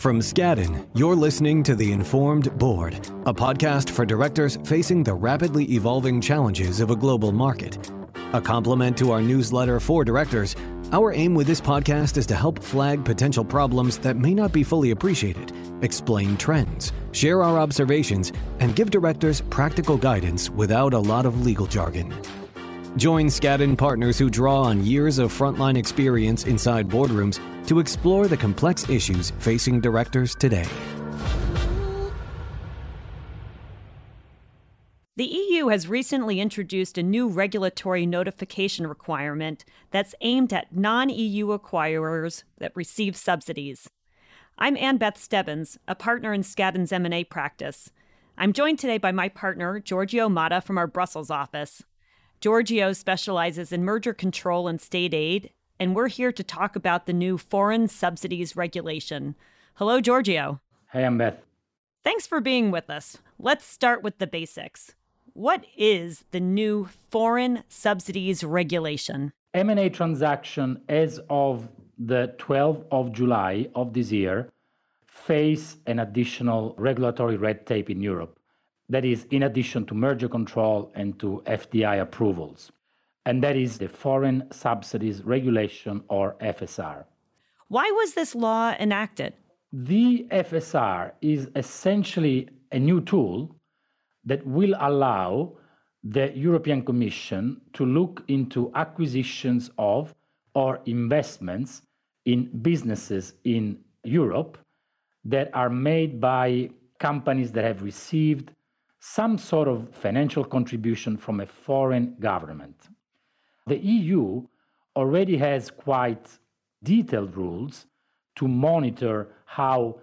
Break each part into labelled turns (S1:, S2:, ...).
S1: From Skadden, you're listening to The Informed Board, a podcast for directors facing the rapidly evolving challenges of a global market. A complement to our newsletter for directors, our aim with this podcast is to help flag potential problems that may not be fully appreciated, explain trends, share our observations, and give directors practical guidance without a lot of legal jargon. Join Skadden partners who draw on years of frontline experience inside boardrooms to explore the complex issues facing directors today.
S2: The EU has recently introduced a new regulatory notification requirement that's aimed at non EU acquirers that receive subsidies. I'm Ann Beth Stebbins, a partner in Skadden's M&A practice. I'm joined today by my partner, Giorgio Motta from our Brussels office. Giorgio specializes in merger control and state aid, and we're here to talk about the new foreign subsidies regulation. Hello, Giorgio.
S3: Hey, Ann Beth.
S2: Thanks for being with us. Let's start with the basics. What is the new foreign subsidies regulation?
S3: M&A transaction as of the 12th of July of this year face an additional regulatory red tape in Europe. That is, in addition to merger control and to FDI approvals. And that is the Foreign Subsidies Regulation or FSR.
S2: Why was this law enacted?
S3: The FSR is essentially a new tool that will allow the European Commission to look into acquisitions of or investments in businesses in Europe that are made by companies that have received some sort of financial contribution from a foreign government. The EU already has quite detailed rules to monitor how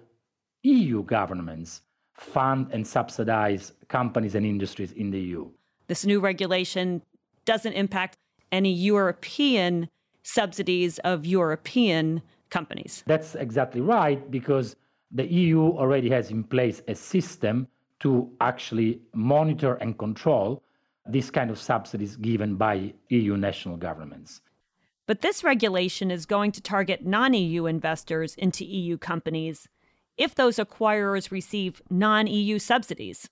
S3: EU governments fund and subsidize companies and industries in the EU.
S2: This new regulation doesn't impact any European subsidies of European companies.
S3: That's exactly right, because the EU already has in place a system to actually monitor and control this kind of subsidies given by EU national governments.
S2: But this regulation is going to target non EU investors into EU companies if those acquirers receive non EU subsidies.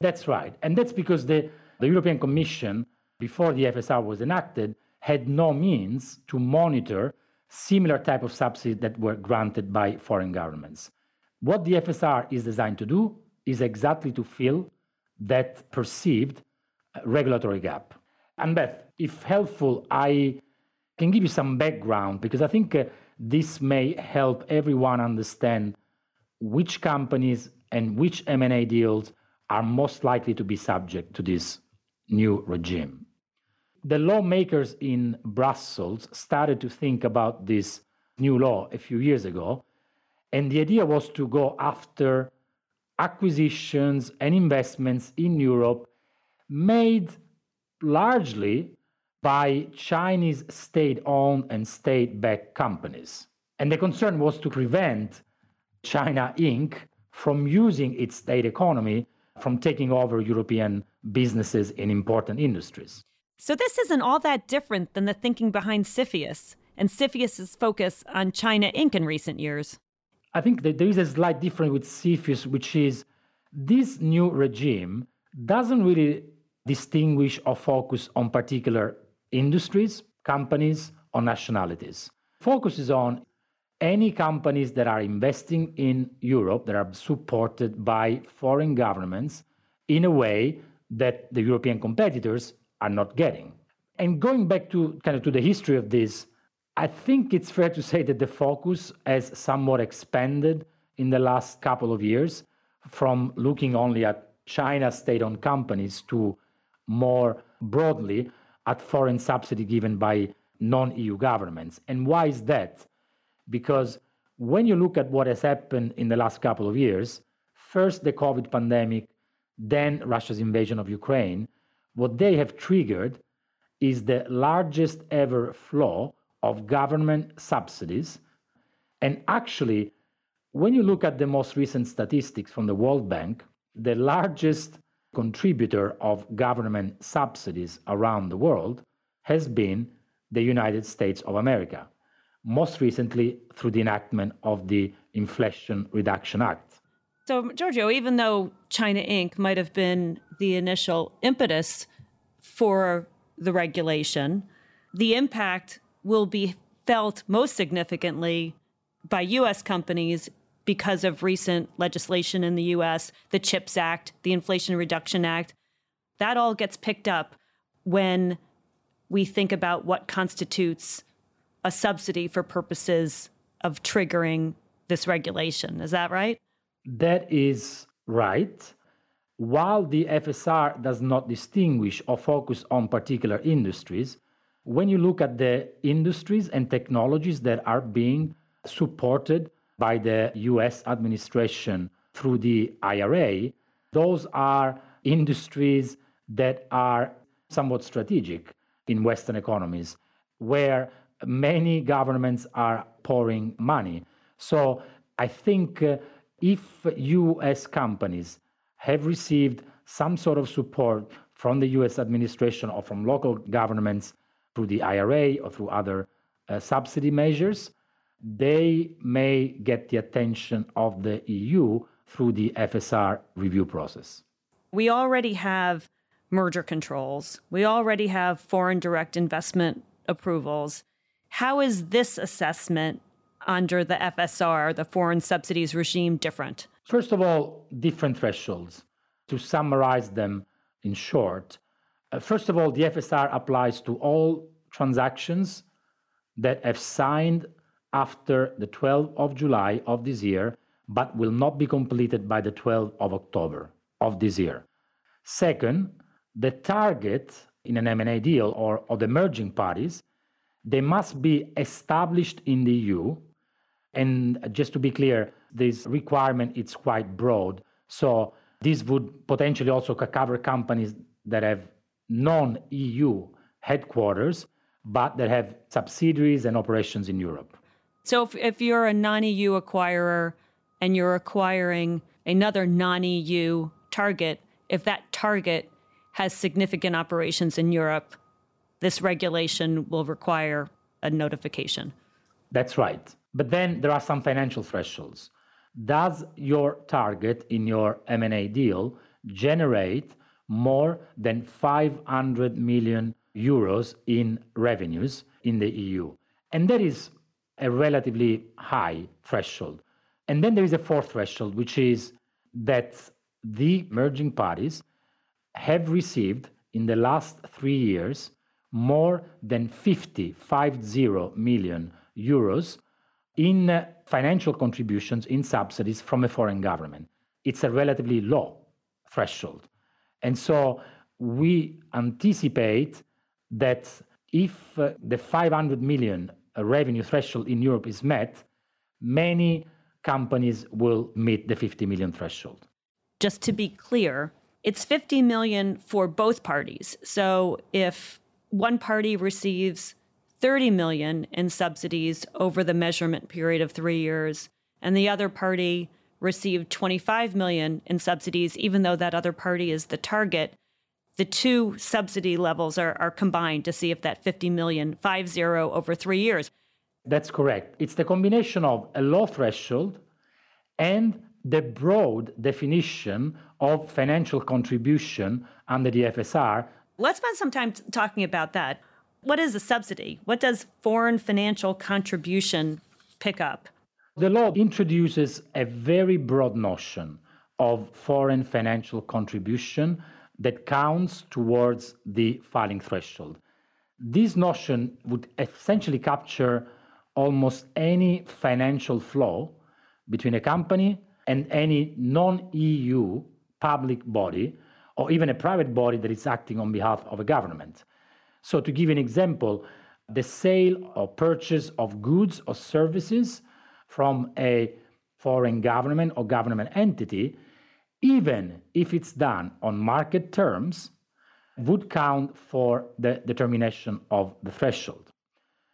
S3: That's right. And that's because the, the European Commission, before the FSR was enacted, had no means to monitor similar type of subsidies that were granted by foreign governments. What the FSR is designed to do is exactly to fill that perceived regulatory gap. Ann Beth, if helpful, I can give you some background because I think uh, this may help everyone understand which companies and which M&A deals are most likely to be subject to this new regime. The lawmakers in Brussels started to think about this new law a few years ago, and the idea was to go after acquisitions and investments in Europe made largely by Chinese state owned and state backed companies. And the concern was to prevent China Inc. from using its state economy from taking over European businesses in important industries.
S2: So, this isn't all that different than the thinking behind CFIUS and CFIUS's focus on China Inc. in recent years.
S3: I think that there is a slight difference with CFIUS, which is this new regime doesn't really distinguish or focus on particular industries, companies, or nationalities. Focuses on any companies that are investing in Europe that are supported by foreign governments in a way that the European competitors are not getting. And going back to kind of to the history of this, I think it's fair to say that the focus has somewhat expanded in the last couple of years from looking only at China state owned companies to more broadly at foreign subsidy given by non EU governments. And why is that? Because when you look at what has happened in the last couple of years, first the COVID pandemic, then Russia's invasion of Ukraine, what they have triggered is the largest ever flow of government subsidies. And actually, when you look at the most recent statistics from the World Bank, the largest contributor of government subsidies around the world has been the United States of America, most recently through the enactment of the Inflation Reduction Act.
S2: So, Giorgio, even though China Inc. might have been the initial impetus for the regulation, the impact will be felt most significantly by U.S. companies because of recent legislation in the US, the CHIPS Act, the Inflation Reduction Act. That all gets picked up when we think about what constitutes a subsidy for purposes of triggering this regulation. Is that right?
S3: That is right. While the FSR does not distinguish or focus on particular industries, when you look at the industries and technologies that are being supported by the US administration through the IRA, those are industries that are somewhat strategic in Western economies, where many governments are pouring money. So I think uh, if US companies have received some sort of support from the US administration or from local governments through the IRA or through other uh, subsidy measures, they may get the attention of the EU through the FSR review process.
S2: We already have merger controls, we already have foreign direct investment approvals. How is this assessment under the FSR, the foreign subsidies regime, different?
S3: First of all, different thresholds. To summarize them in short, Uh, first of all, the FSR applies to all transactions that have signed after the 12th of July of this year, but will not be completed by the 12th of October of this year. Second, the target in an M&A deal or of the merging parties, they must be established in the EU. And just to be clear, this requirement is quite broad. So this would potentially also cover companies that have non-EU headquarters, but that have subsidiaries and operations in Europe.
S2: So if, if you're a non EU acquirer and you're acquiring another non EU target, if that target has significant operations in Europe, this regulation will require a notification.
S3: That's right. But then there are some financial thresholds. Does your target in your M&A deal generate more than 500 million euros in revenues in the EU? And that is a relatively high threshold. And then there is a fourth threshold, which is that the merging parties have received in the last three years more than 50, 50 million euros in financial contributions in subsidies from a foreign government. It's a relatively low threshold. And so we anticipate that if uh, the 500 million revenue threshold in Europe is met, many companies will meet the 50 million threshold.
S2: Just to be clear, it's 50 million for both parties. So if one party receives 30 million in subsidies over the measurement period of 3 years and the other party received 25 million in subsidies even though that other party is the target, the two subsidy levels are, are combined to see if that 50 million, 50 over three years.
S3: That's correct. It's the combination of a low threshold and the broad definition of financial contribution under the FSR.
S2: Let's spend some time t- talking about that. What is a subsidy? What does foreign financial contribution pick up?
S3: The law introduces a very broad notion of foreign financial contribution that counts towards the filing threshold. This notion would essentially capture almost any financial flow between a company and any non EU public body or even a private body that is acting on behalf of a government. So, to give an example, the sale or purchase of goods or services from a foreign government or government entity even if it's done on market terms, would count for the determination of the threshold.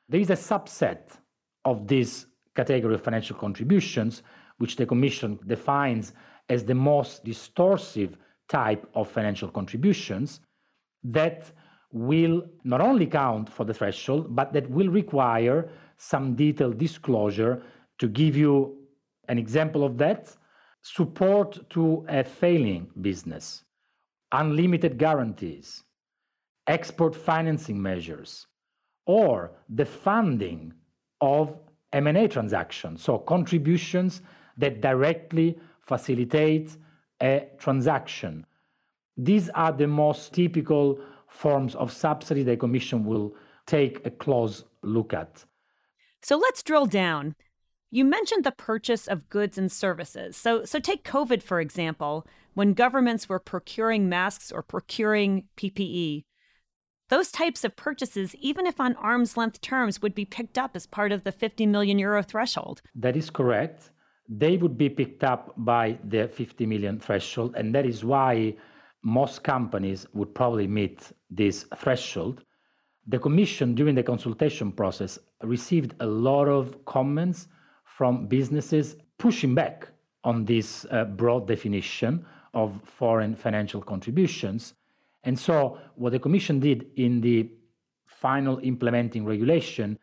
S3: There is a subset of this category of financial contributions, which the Commission defines as the most distortive type of financial contributions, that will not only count for the threshold, but that will require some detailed disclosure to give you An example of that support to a failing business, unlimited guarantees, export financing measures, or the funding of M&A transactions, so contributions that directly facilitate a transaction. These are the most typical forms of subsidy the Commission will take a close look at.
S2: So let's drill down. You mentioned the purchase of goods and services. So, so take COVID, for example, when governments were procuring masks or procuring PPE. Those types of purchases, even if on arm's length terms, would be picked up as part of the 50 million euro threshold.
S3: That is correct. They would be picked up by the 50 million threshold, and that is why most companies would probably meet this threshold. The Commission, during the consultation process, received a lot of comments from businesses pushing back on this uh, broad definition of foreign financial contributions. And so, what the Commission did in the final implementing regulation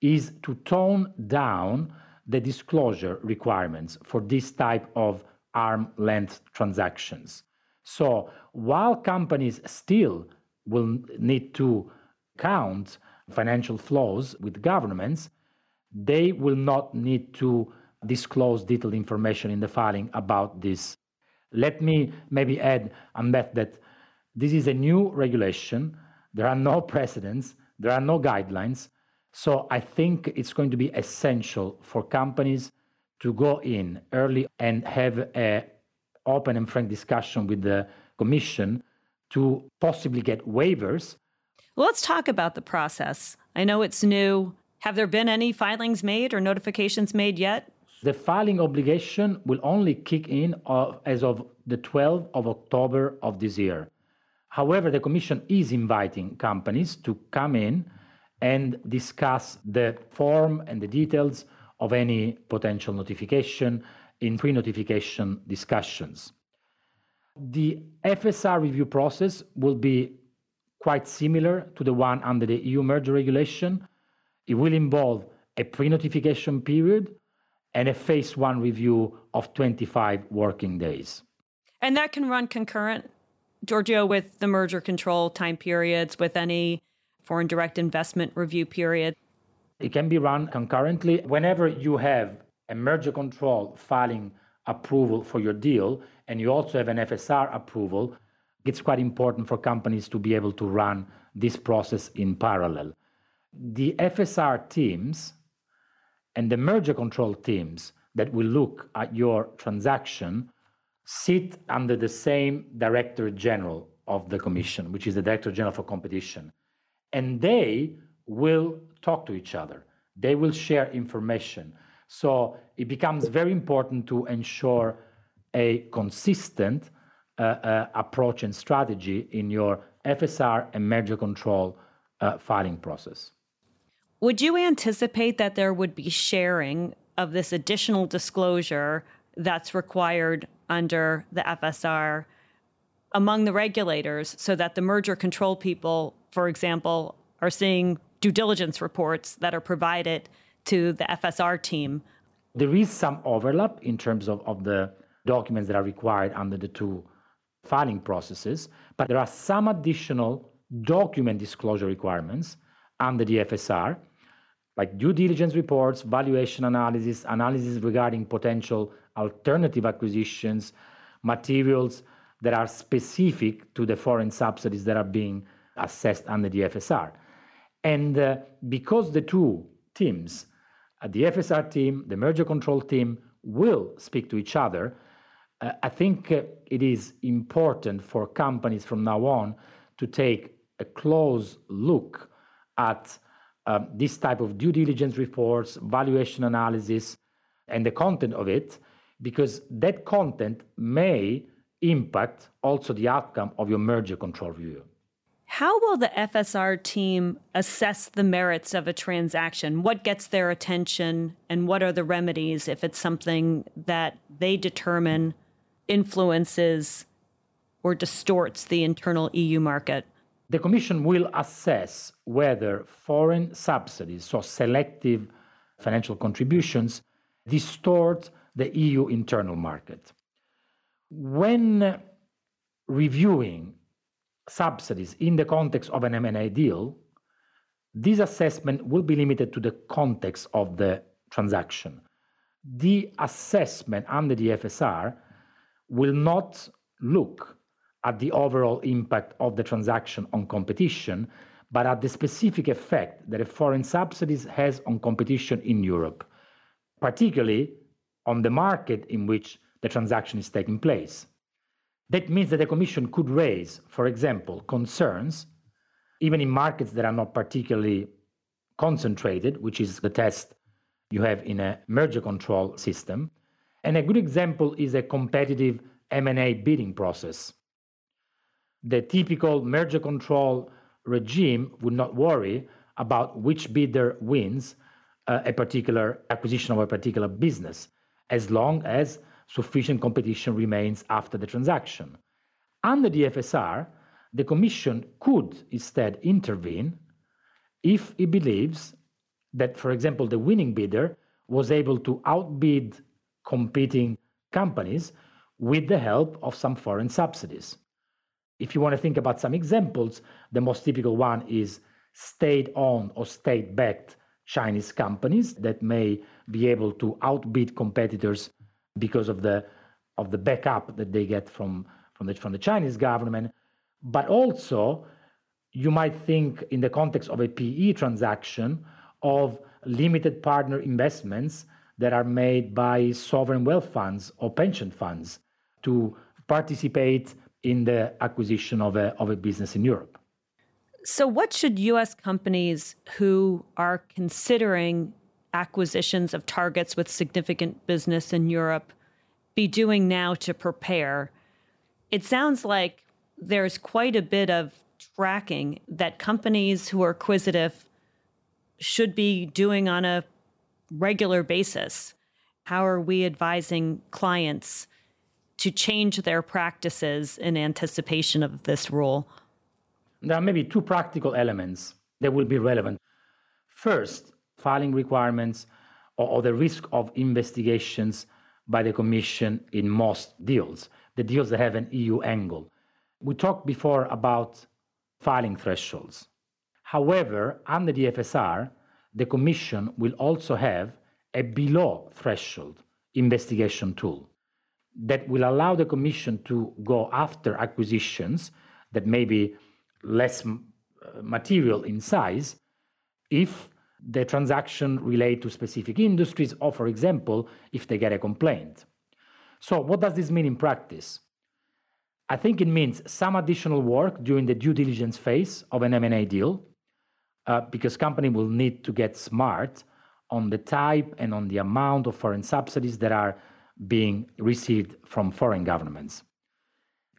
S3: is to tone down the disclosure requirements for this type of arm length transactions. So, while companies still will need to count financial flows with governments, they will not need to disclose detailed information in the filing about this. Let me maybe add, Ann Beth, that this is a new regulation. There are no precedents, there are no guidelines. So I think it's going to be essential for companies to go in early and have an open and frank discussion with the Commission to possibly get waivers.
S2: Let's talk about the process. I know it's new. Have there been any filings made or notifications made yet?
S3: The filing obligation will only kick in as of the 12th of October of this year. However, the Commission is inviting companies to come in and discuss the form and the details of any potential notification in pre notification discussions. The FSR review process will be quite similar to the one under the EU merger regulation. It will involve a pre notification period and a phase one review of 25 working days.
S2: And that can run concurrent Giorgio, with the merger control time periods, with any foreign direct investment review period?
S3: It can be run concurrently. Whenever you have a merger control filing approval for your deal and you also have an FSR approval, it's quite important for companies to be able to run this process in parallel. The FSR teams and the merger control teams that will look at your transaction sit under the same director general of the commission, which is the director general for competition. And they will talk to each other, they will share information. So it becomes very important to ensure a consistent uh, uh, approach and strategy in your FSR and merger control uh, filing process.
S2: Would you anticipate that there would be sharing of this additional disclosure that's required under the FSR among the regulators so that the merger control people, for example, are seeing due diligence reports that are provided to the FSR team?
S3: There is some overlap in terms of, of the documents that are required under the two filing processes, but there are some additional document disclosure requirements under the FSR, like due diligence reports, valuation analysis, analysis regarding potential alternative acquisitions, materials that are specific to the foreign subsidies that are being assessed under the FSR. And uh, because the two teams, uh, the FSR team, the merger control team, will speak to each other, uh, I think uh, it is important for companies from now on to take a close look at um, this type of due diligence reports, valuation analysis, and the content of it, because that content may impact also the outcome of your merger control review.
S2: How will the FSR team assess the merits of a transaction? What gets their attention and what are the remedies if it's something that they determine influences or distorts the internal EU market?
S3: The Commission will assess whether foreign subsidies, so selective financial contributions, distort the EU internal market. When reviewing subsidies in the context of an M&A deal, this assessment will be limited to the context of the transaction. The assessment under the FSR will not look at the overall impact of the transaction on competition, but at the specific effect that a foreign subsidies has on competition in Europe, particularly on the market in which the transaction is taking place. That means that the Commission could raise, for example, concerns, even in markets that are not particularly concentrated, which is the test you have in a merger control system. And a good example is a competitive M&A bidding process. The typical merger control regime would not worry about which bidder wins uh, a particular acquisition of a particular business, as long as sufficient competition remains after the transaction. Under the FSR, the Commission could instead intervene if it believes that, for example, the winning bidder was able to outbid competing companies with the help of some foreign subsidies. If you want to think about some examples, the most typical one is state owned or state backed Chinese companies that may be able to outbid competitors because of the of the backup that they get from from the from the Chinese government, but also you might think in the context of a PE transaction of limited partner investments that are made by sovereign wealth funds or pension funds to participate in the acquisition of a, of a business in Europe.
S2: So, what should US companies who are considering acquisitions of targets with significant business in Europe be doing now to prepare? It sounds like there's quite a bit of tracking that companies who are acquisitive should be doing on a regular basis. How are we advising clients to change their practices in anticipation of this rule?
S3: There are maybe two practical elements that will be relevant. First, filing requirements or, or the risk of investigations by the Commission in most deals, the deals that have an EU angle. We talked before about filing thresholds. However, under the FSR, the Commission will also have a below threshold investigation tool that will allow the Commission to go after acquisitions that may be less uh, material in size if the transaction relate to specific industries or for example if they get a complaint. So what does this mean in practice? I think it means some additional work during the due diligence phase of an m&a deal uh, because company will need to get smart on the type and on the amount of foreign subsidies that are being received from foreign governments.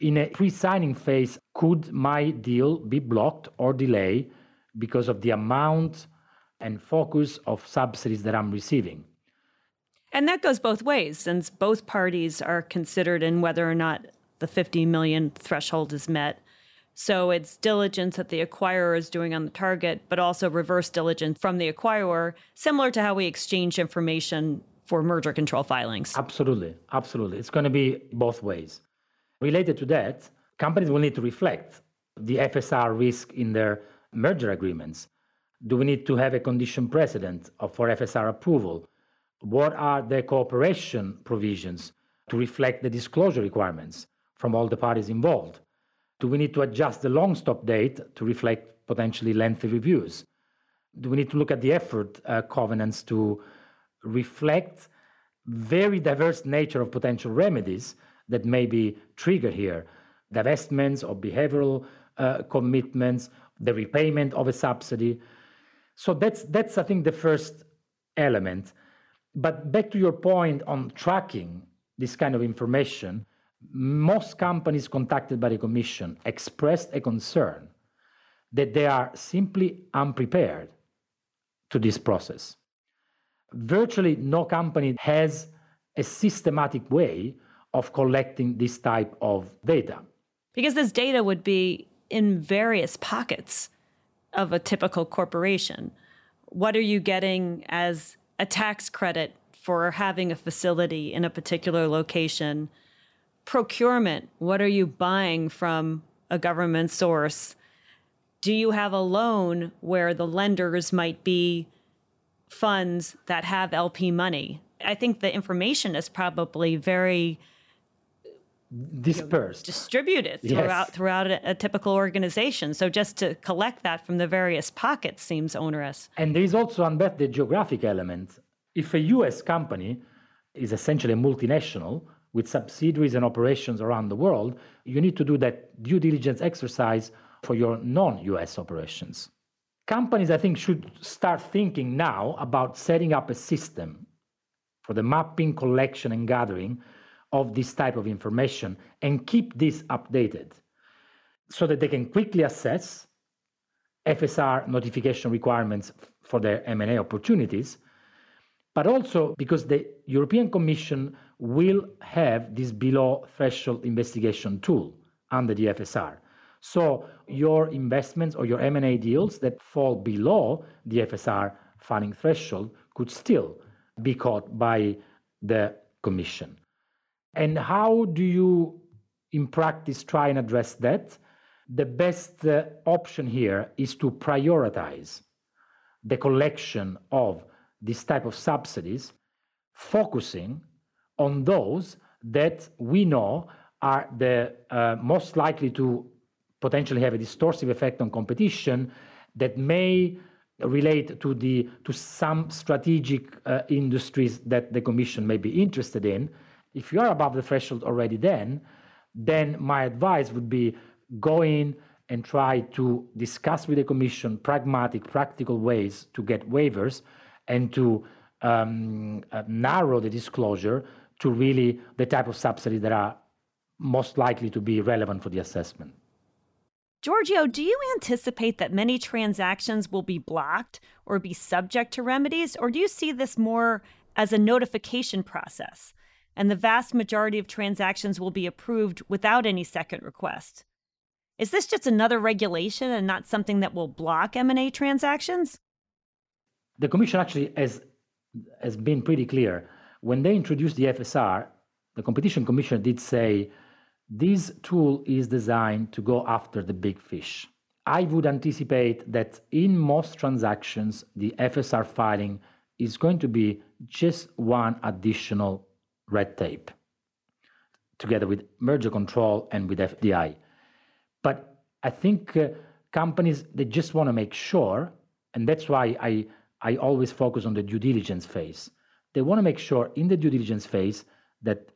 S3: In a pre signing phase, could my deal be blocked or delayed because of the amount and focus of subsidies that I'm receiving?
S2: And that goes both ways, since both parties are considered in whether or not the 50 million threshold is met. So it's diligence that the acquirer is doing on the target, but also reverse diligence from the acquirer, similar to how we exchange information for merger control filings.
S3: Absolutely. Absolutely. It's going to be both ways. Related to that, companies will need to reflect the FSR risk in their merger agreements. Do we need to have a condition precedent for FSR approval? What are the cooperation provisions to reflect the disclosure requirements from all the parties involved? Do we need to adjust the long stop date to reflect potentially lengthy reviews? Do we need to look at the effort uh, covenants to reflect very diverse nature of potential remedies that may be triggered here? Divestments or behavioral uh, commitments, the repayment of a subsidy. So that's that's I think the first element. But back to your point on tracking this kind of information, most companies contacted by the Commission expressed a concern that they are simply unprepared to this process. Virtually no company has a systematic way of collecting this type of data.
S2: Because this data would be in various pockets of a typical corporation. What are you getting as a tax credit for having a facility in a particular location. Procurement, what are you buying from a government source? Do you have a loan where the lenders might be funds that have LP money? I think the information is probably very
S3: dispersed,
S2: you know, distributed throughout yes. throughout a, a, typical organization. So just to collect that from the various pockets seems onerous.
S3: And there is also Ann Beth the geographic element. If a U.S. company is essentially a multinational with subsidiaries and operations around the world, you need to do that due diligence exercise for your non-U.S. operations. Companies, I think, should start thinking now about setting up a system for the mapping, collection, and gathering of this type of information and keep this updated so that they can quickly assess FSR notification requirements for their M&A opportunities, but also because the European Commission will have this below threshold investigation tool under the FSR. So your investments or your M&A deals that fall below the FSR funding threshold could still be caught by the Commission. And how do you, in practice, try and address that? The best uh, option here is to prioritize the collection of this type of subsidies, focusing on those that we know are the uh, most likely to potentially have a distortive effect on competition that may relate to the to some strategic uh, industries that the commission may be interested in if you are above the threshold already then, then my advice would be go in and try to discuss with the Commission pragmatic, practical ways to get waivers and to um, uh, narrow the disclosure to really the type of subsidies that are most likely to be relevant for the assessment.
S2: Giorgio, do you anticipate that many transactions will be blocked or be subject to remedies, or do you see this more as a notification process? and the vast majority of transactions will be approved without any second request. Is this just another regulation and not something that will block M&A transactions?
S3: The commission actually has has been pretty clear. When they introduced the FSR, the competition commission did say this tool is designed to go after the big fish. I would anticipate that in most transactions, the FSR filing is going to be just one additional red tape, together with merger control and with FDI. But I think uh, companies they just want to make sure, and that's why I I always focus on the due diligence phase. They want to make sure in the due diligence phase that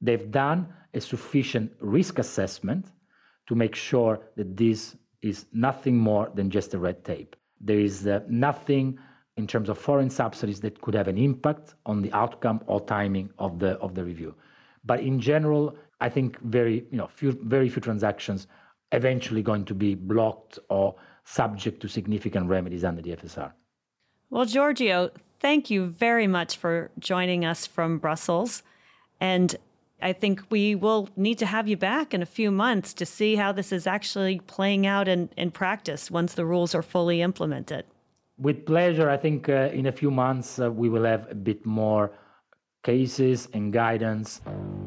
S3: they've done a sufficient risk assessment to make sure that this is nothing more than just a red tape. There is uh, nothing in terms of foreign subsidies that could have an impact on the outcome or timing of the of the review. But in general, I think very you know few very few transactions eventually going to be blocked or subject to significant remedies under the FSR.
S2: Well, Giorgio, thank you very much for joining us from Brussels. And I think we will need to have you back in a few months to see how this is actually playing out in, in practice once the rules are fully implemented
S3: with pleasure, I think uh, in a few months uh, we will have a bit more cases and guidance.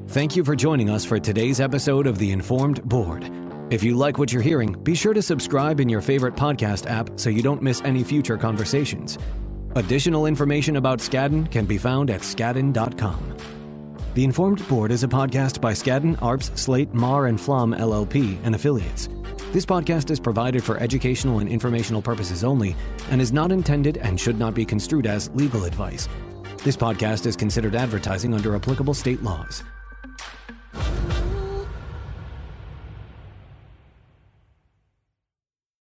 S1: Thank you for joining us for today's episode of The Informed Board. If you like what you're hearing, be sure to subscribe in your favorite podcast app so you don't miss any future conversations. Additional information about Skadden can be found at skadden.com. The Informed Board is a podcast by Skadden, Arps, Slate, Meagher, and Flom LLP and affiliates. This podcast is provided for educational and informational purposes only and is not intended and should not be construed as legal advice. This podcast is considered advertising under applicable state laws.